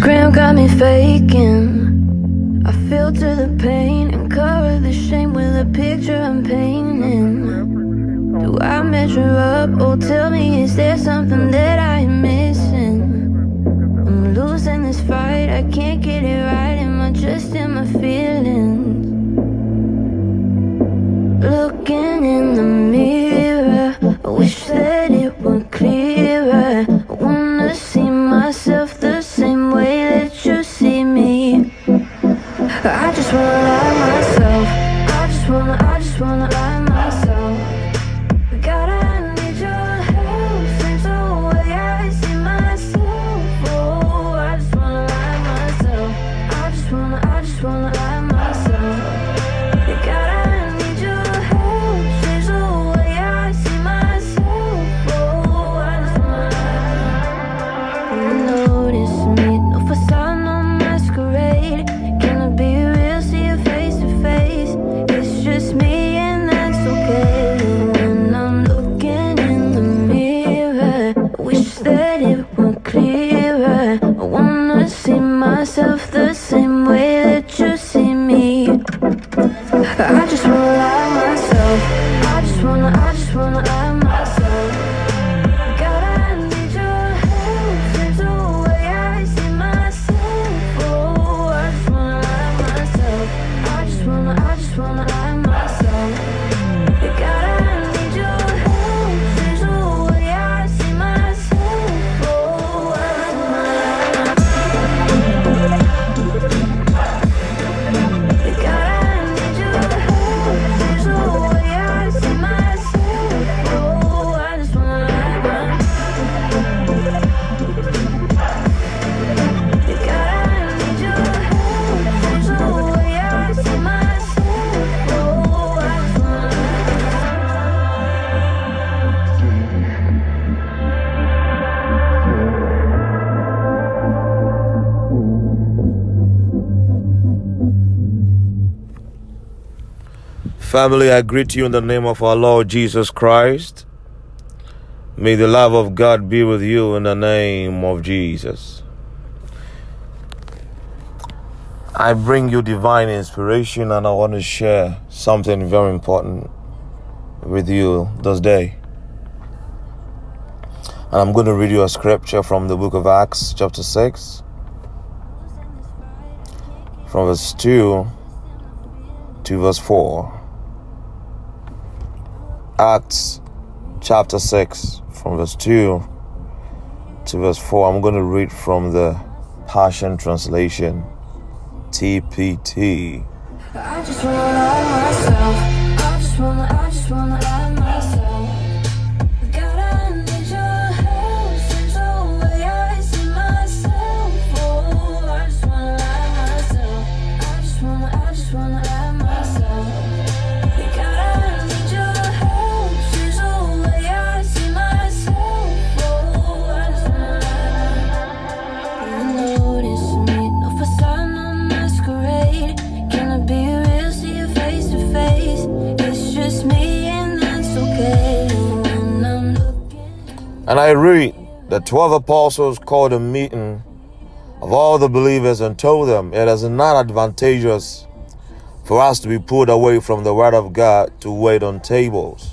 Instagram got me faking. I filter the pain and cover the shame with a picture I'm painting. Do I measure up? Oh, tell me, is there something that I'm missing? I'm losing this fight, I can't get it right. Am I just in my feelings? Wanna, Family, I greet you in the name of our Lord Jesus Christ. May the love of God be with you in the name of Jesus. I bring you divine inspiration and I want to share something very important with you this day. And I'm going to read you a scripture from the book of Acts, chapter 6, from verse 2 to verse 4. Acts chapter 6, from verse 2 to verse 4. I'm going to read from the Passion Translation, TPT. And I read the 12 apostles called a meeting of all the believers and told them it is not advantageous for us to be pulled away from the Word of God to wait on tables.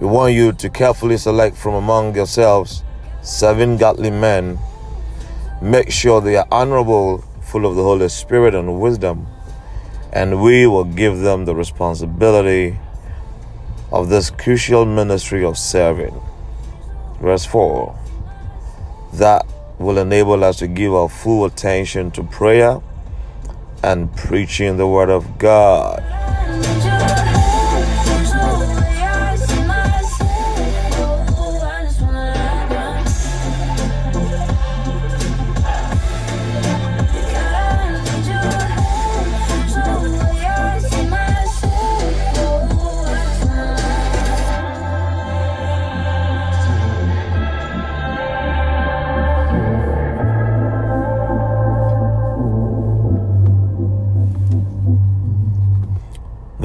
We want you to carefully select from among yourselves seven godly men. Make sure they are honorable, full of the Holy Spirit and wisdom, and we will give them the responsibility of this crucial ministry of serving. Verse 4 That will enable us to give our full attention to prayer and preaching the Word of God.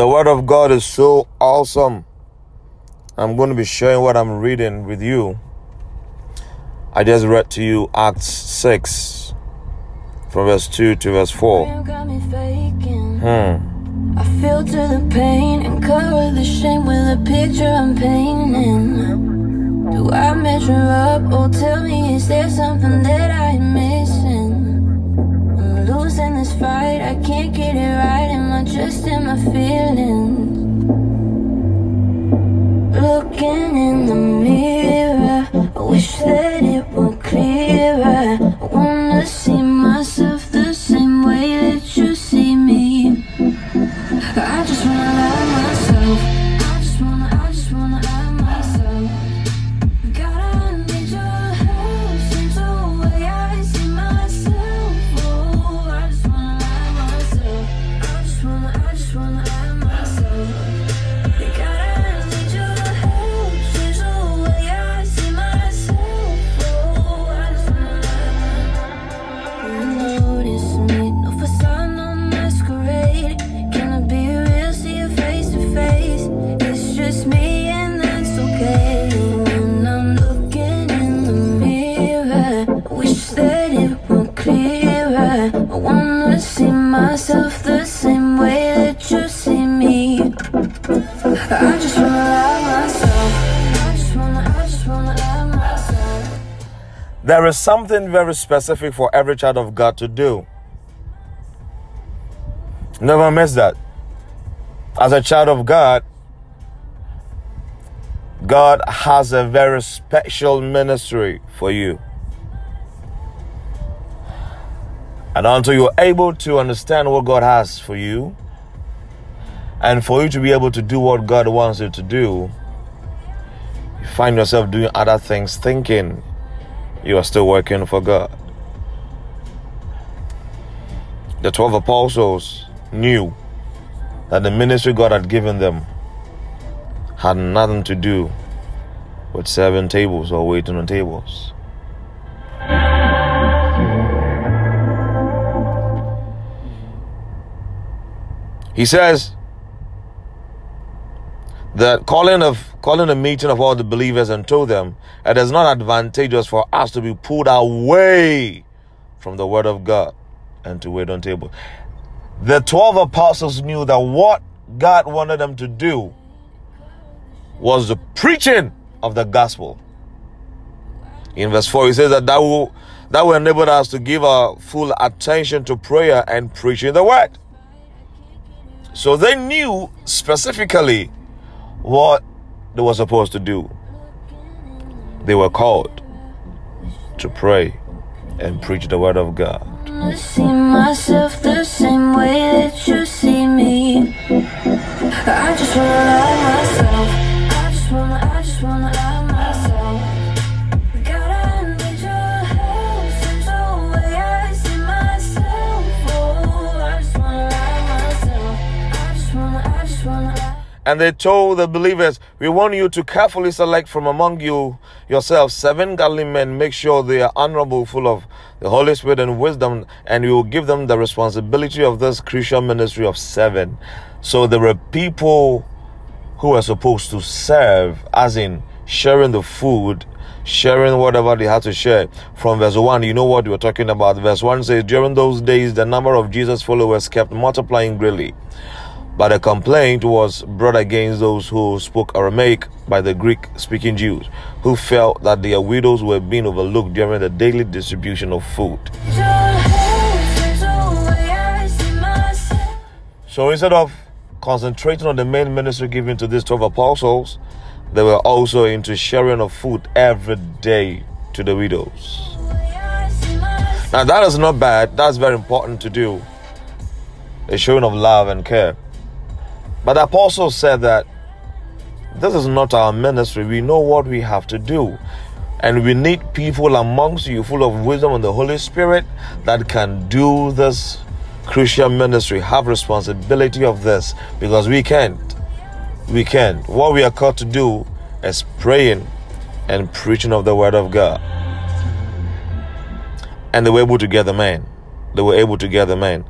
The Word of God is so awesome. I'm going to be sharing what I'm reading with you. I just read to you Acts 6, from verse 2 to verse 4. Damn, got me. Hmm. I filter the pain and cover the shame with a picture I'm painting. Do I measure up? Oh, tell me, is there something that I'm missing? Losing this fight, I can't get it right. Am I just in my feelings? Looking in the mirror, I wish that it were clearer. I wanna see myself the same way that you see me. I just wanna wanna see myself the same way that you see me. I just wanna love myself. There is something very specific for every child of God to do. Never miss that. As a child of God, God has a very special ministry for you. And until you're able to understand what God has for you, and for you to be able to do what God wants you to do, you find yourself doing other things thinking you are still working for God. The 12 apostles knew that the ministry God had given them had nothing to do with serving tables or waiting on tables. He says that calling of calling a meeting of all the believers and told them it is not advantageous for us to be pulled away from the word of God and to wait on table. The 12 apostles knew that what God wanted them to do was the preaching of the gospel. In verse 4, he says that that will, that will enable us to give our full attention to prayer and preaching the word. So they knew specifically what they were supposed to do. They were called to pray and preach the word of God. wanna see myself the same way that you see me. I just myself. And they told the believers, We want you to carefully select from among you yourselves seven godly men. Make sure they are honorable, full of the Holy Spirit and wisdom, and you will give them the responsibility of this crucial ministry of seven. So there were people who were supposed to serve, as in sharing the food, sharing whatever they had to share. From verse 1, you know what we were talking about. Verse 1 says, During those days, the number of Jesus' followers kept multiplying greatly. But a complaint was brought against those who spoke Aramaic by the Greek speaking Jews, who felt that their widows were being overlooked during the daily distribution of food. So instead of concentrating on the main ministry given to these 12 apostles, they were also into sharing of food every day to the widows. Now, that is not bad, that's very important to do. A showing of love and care. But the apostle said that this is not our ministry. We know what we have to do. And we need people amongst you full of wisdom and the Holy Spirit that can do this crucial ministry, have responsibility of this, because we can't. We can't. What we are called to do is praying and preaching of the Word of God. And they were able to gather men. They were able to gather men.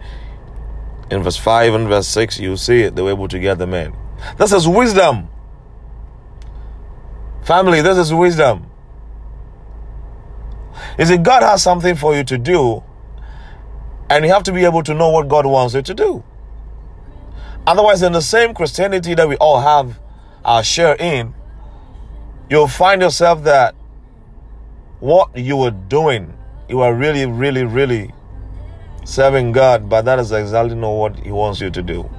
In verse 5 and verse 6, you see it. They were able to get the men. This is wisdom. Family, this is wisdom. You see, God has something for you to do, And you have to be able to know what God wants you to do. Otherwise, in the same Christianity that we all have our share in, you'll find yourself that what you were doing, you are really, really, really serving God, but that is exactly not what He wants you to do.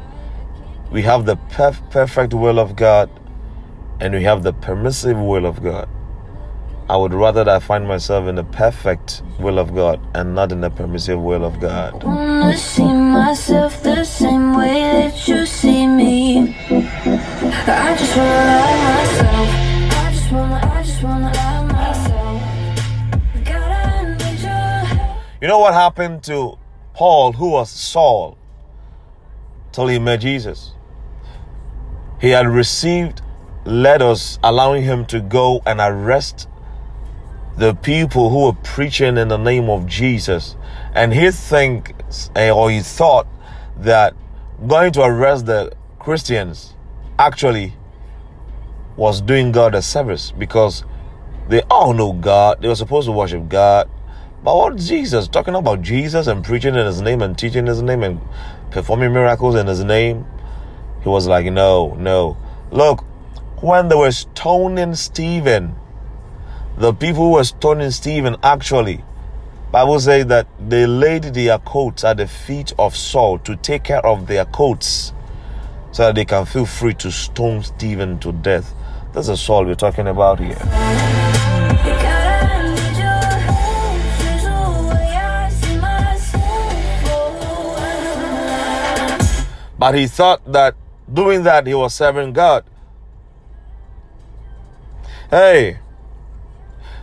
We have the perf- perfect will of God and we have the permissive will of God. I would rather that I find myself in the perfect will of God and not in the permissive will of God. Wanna see myself the same way that you see me. I just wanna love myself. I just wanna, I just wanna love myself. God, I need you. You know what happened to Paul, who was Saul, till he met Jesus? He had received letters allowing him to go and arrest the people who were preaching in the name of Jesus. And he thinks, eh, or he thought that going to arrest the Christians actually was doing God a service because they all know God. They were supposed to worship God. But what Jesus? Talking about Jesus and preaching in his name and teaching in his name and performing miracles in his name. He was like, no, no. Look, when they were stoning Stephen, the people who were stoning Stephen actually, Bible says that they laid their coats at the feet of Saul to take care of their coats so that they can feel free to stone Stephen to death. That's the Saul we're talking about here. But he thought that doing that he was serving God. Hey,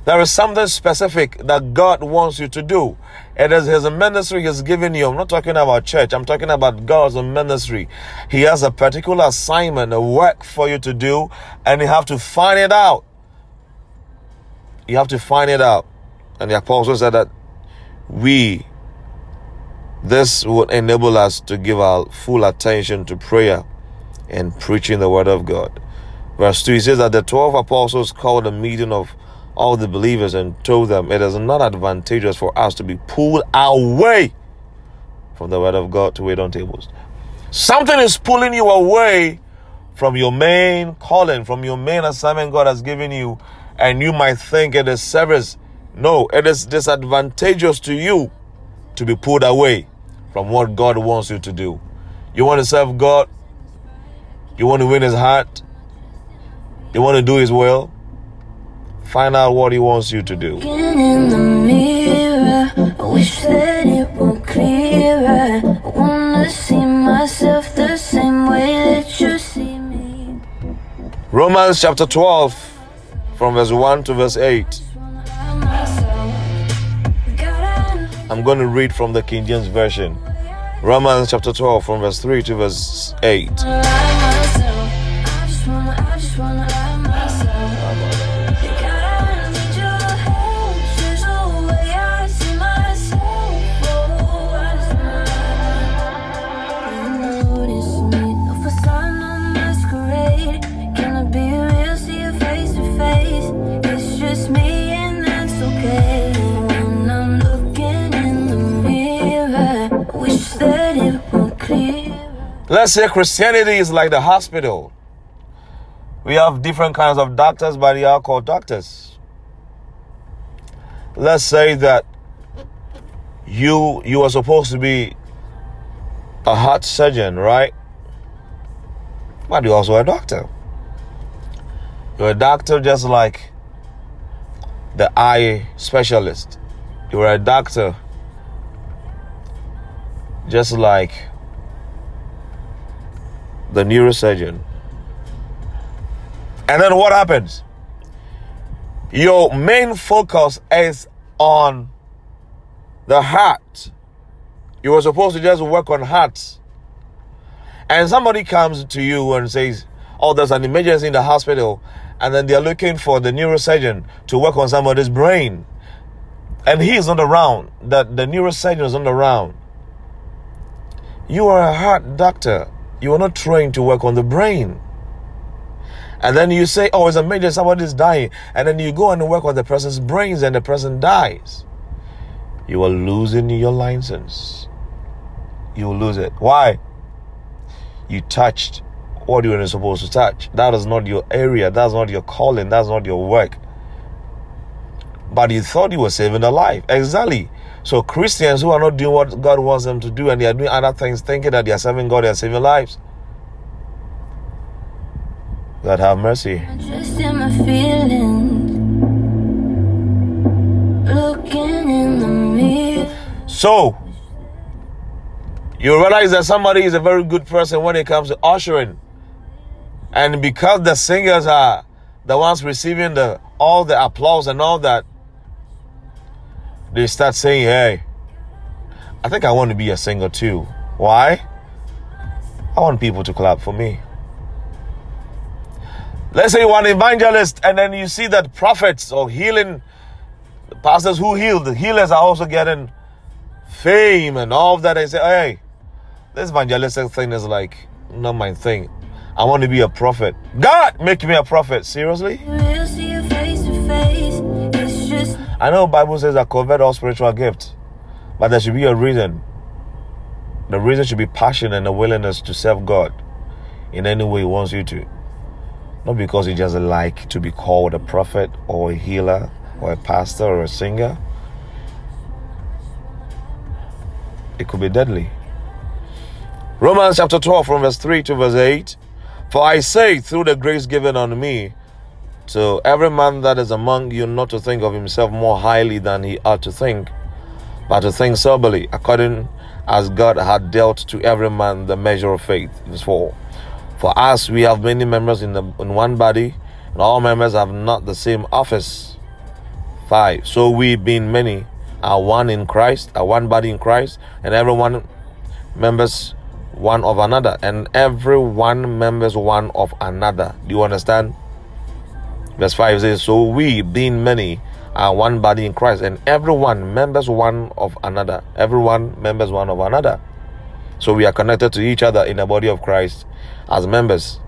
there is something specific that God wants you to do. It is His ministry He's given you. I'm not talking about church, I'm talking about God's ministry. He has a particular assignment, a work for you to do, and you have to find it out. You have to find it out. And the apostle said that we, this would enable us to give our full attention to prayer and preaching the word of God. Verse 2 he says that the 12 apostles called a meeting of all the believers and told them it is not advantageous for us to be pulled away from the word of God to wait on tables. Something is pulling you away from your main calling, from your main assignment God has given you, and you might think it is service. No, it is disadvantageous to you to be pulled away from what God wants you to do. You want to serve God, you want to win His heart, you want to do His will, find out what He wants you to do. In the mirror, I wish that it were clearer. I wanna see myself the same way that you see me. Romans chapter 12, from verse 1 to verse 8. I'm going to read from the King James Version. Romans chapter 12, from verse 3 to verse 8. Let's say Christianity is like the hospital. We have different kinds of doctors, but they are called doctors. Let's say that you you are supposed to be a heart surgeon, right? But you're also a doctor. You're a doctor just like the eye specialist. You're a doctor just like the neurosurgeon. And then what happens? Your main focus is on the heart. You were supposed to just work on hearts. And somebody comes to you and says, Oh, there's an emergency in the hospital. And then they're looking for the neurosurgeon to work on somebody's brain. And he is not around. That the neurosurgeon is not around. You are a heart doctor. You are not trained to work on the brain. And then you say, oh, it's a major, somebody's dying. And then you go and work on the person's brains and the person dies. You are losing your license. you will lose it. Why? You touched what you were supposed to touch. That is not your area. That's not your calling. That's not your work. But you thought you were saving a life. Exactly. So Christians who are not doing what God wants them to do and they are doing other things, thinking that they are serving God, they are saving lives. God have mercy. Just in my feelings. Looking in the mirror. So, you realize that somebody is a very good person when it comes to ushering. And because the singers are the ones receiving the all the applause and all that, they start saying, Hey, I think I want to be a singer too. Why? I want people to clap for me. Let's say one evangelist, and then you see that prophets or healing pastors who heal, the healers are also getting fame and all of that. They say, hey, this evangelistic thing is like not my thing. I want to be a prophet. God, make me a prophet. Seriously? I know Bible says that covet all spiritual gifts, but there should be a reason. The reason should be passion and a willingness to serve God in any way He wants you to. Not because you just like to be called a prophet or a healer or a pastor or a singer. It could be deadly. Romans chapter 12, from verse 3 to verse 8. For I say, through the grace given unto me, to every man that is among you not to think of himself more highly than he ought to think, but to think soberly, according as God had dealt to every man the measure of faith. Verse 4. For us, we have many members in, the, in one body, and all members have not the same office. 5. So we, being many, are one in Christ, are one body in Christ, and everyone members one of another, and every one members one of another. Do you understand? Verse 5 says, So we, being many, are one body in Christ, and everyone members one of another. Everyone members one of another. So we are connected to each other in the body of Christ as members.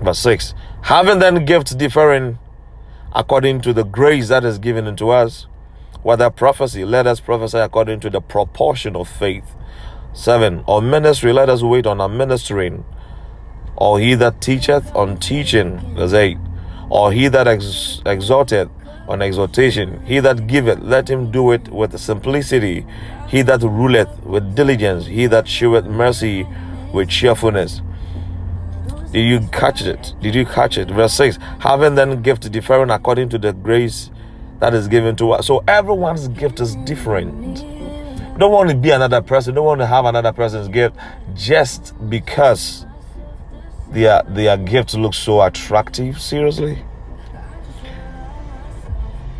Verse 6 Having then gifts differing according to the grace that is given unto us, whether prophecy, let us prophesy according to the proportion of faith. 7. Or ministry, let us wait on our ministering. Or he that teacheth on teaching. Verse 8. Or he that ex- exhorteth on exhortation. He that giveth, let him do it with simplicity. He that ruleth with diligence. He that sheweth mercy with cheerfulness. Did you catch it? Did you catch it? Verse 6 Having then gift different according to the grace that is given to us. So everyone's gift is different. Don't want to be another person, don't want to have another person's gift just because their their gift looks so attractive. Seriously?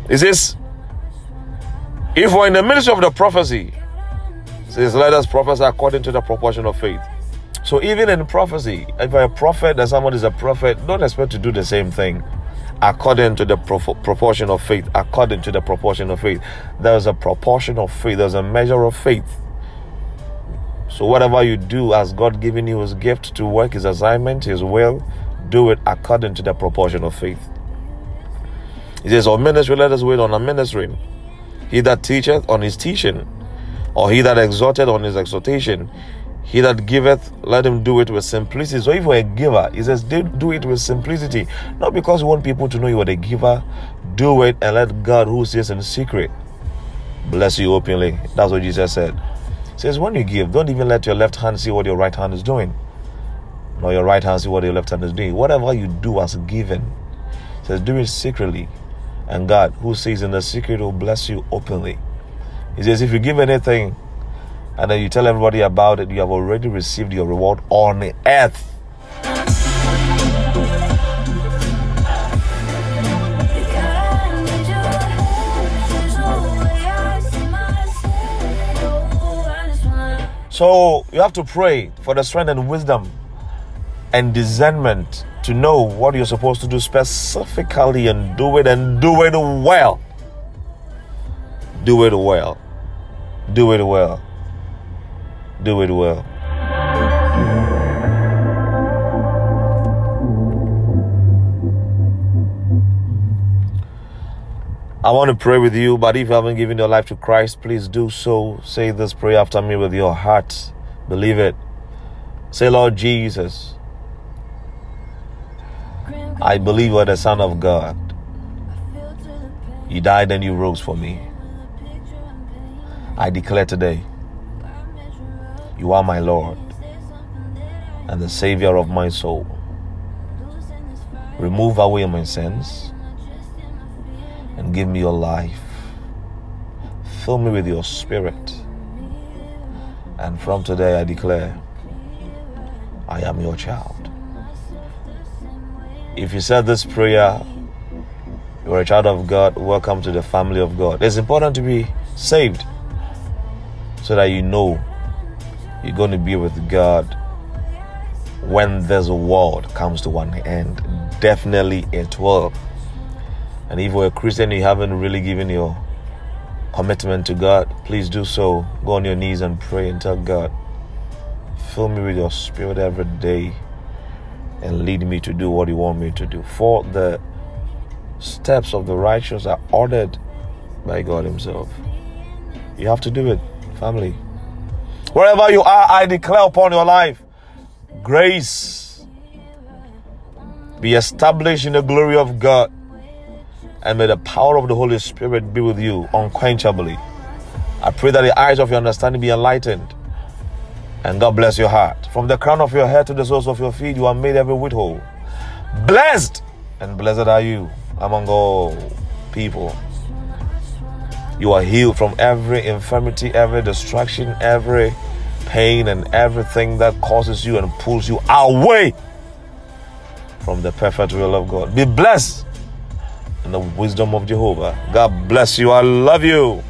It says, if we're in the ministry of the prophecy, says, let us prophesy according to the proportion of faith. So even in prophecy, if a prophet and someone is a prophet, don't expect to do the same thing according to the pro- proportion of faith. According to the proportion of faith. There's a proportion of faith, there's a measure of faith. So whatever you do as God giving you his gift to work his assignment, his will, do it according to the proportion of faith. He says, On ministry, let us wait on a ministering. He that teacheth on his teaching, or he that exhorteth on his exhortation. He that giveth, let him do it with simplicity. So if you're a giver, he says, do do it with simplicity. Not because you want people to know you are the giver. Do it and let God who sees in secret bless you openly. That's what Jesus said. Says, when you give, don't even let your left hand see what your right hand is doing. Nor your right hand see what your left hand is doing. Whatever you do as given, says, do it secretly. And God, who sees in the secret, will bless you openly. He says, if you give anything and then you tell everybody about it, you have already received your reward on earth. So you have to pray for the strength and wisdom and discernment to know what you're supposed to do specifically and do it and do it well. Do it well. Do it well. Do it well. I want to pray with you, but if you haven't given your life to Christ, please do so. Say this prayer after me with your heart. Believe it. Say, Lord Jesus, I believe you are the Son of God. You died and you rose for me. I declare today, you are my Lord and the Savior of my soul. Remove away my sins and give me your life. Fill me with your spirit. And from today I declare, I am your child. If you said this prayer, you're a child of God, welcome to the family of God. It's important to be saved so that you know you're going to be with God when this world comes to an end. Definitely it will. And if you're a Christian, you haven't really given your commitment to God, please do so. Go on your knees and pray and tell God, fill me with your spirit every day and lead me to do what you want me to do. For the steps of the righteous are ordered by God Himself. You have to do it, family. Wherever you are, I declare upon your life grace be established in the glory of God and may the power of the Holy Spirit be with you unquenchably. I pray that the eyes of your understanding be enlightened and God bless your heart. From the crown of your head to the soles of your feet, you are made every whit whole. Blessed and blessed are you among all people. You are healed from every infirmity, every distraction, every pain, and everything that causes you and pulls you away from the perfect will of God. Be blessed in the wisdom of Jehovah. God bless you. I love you.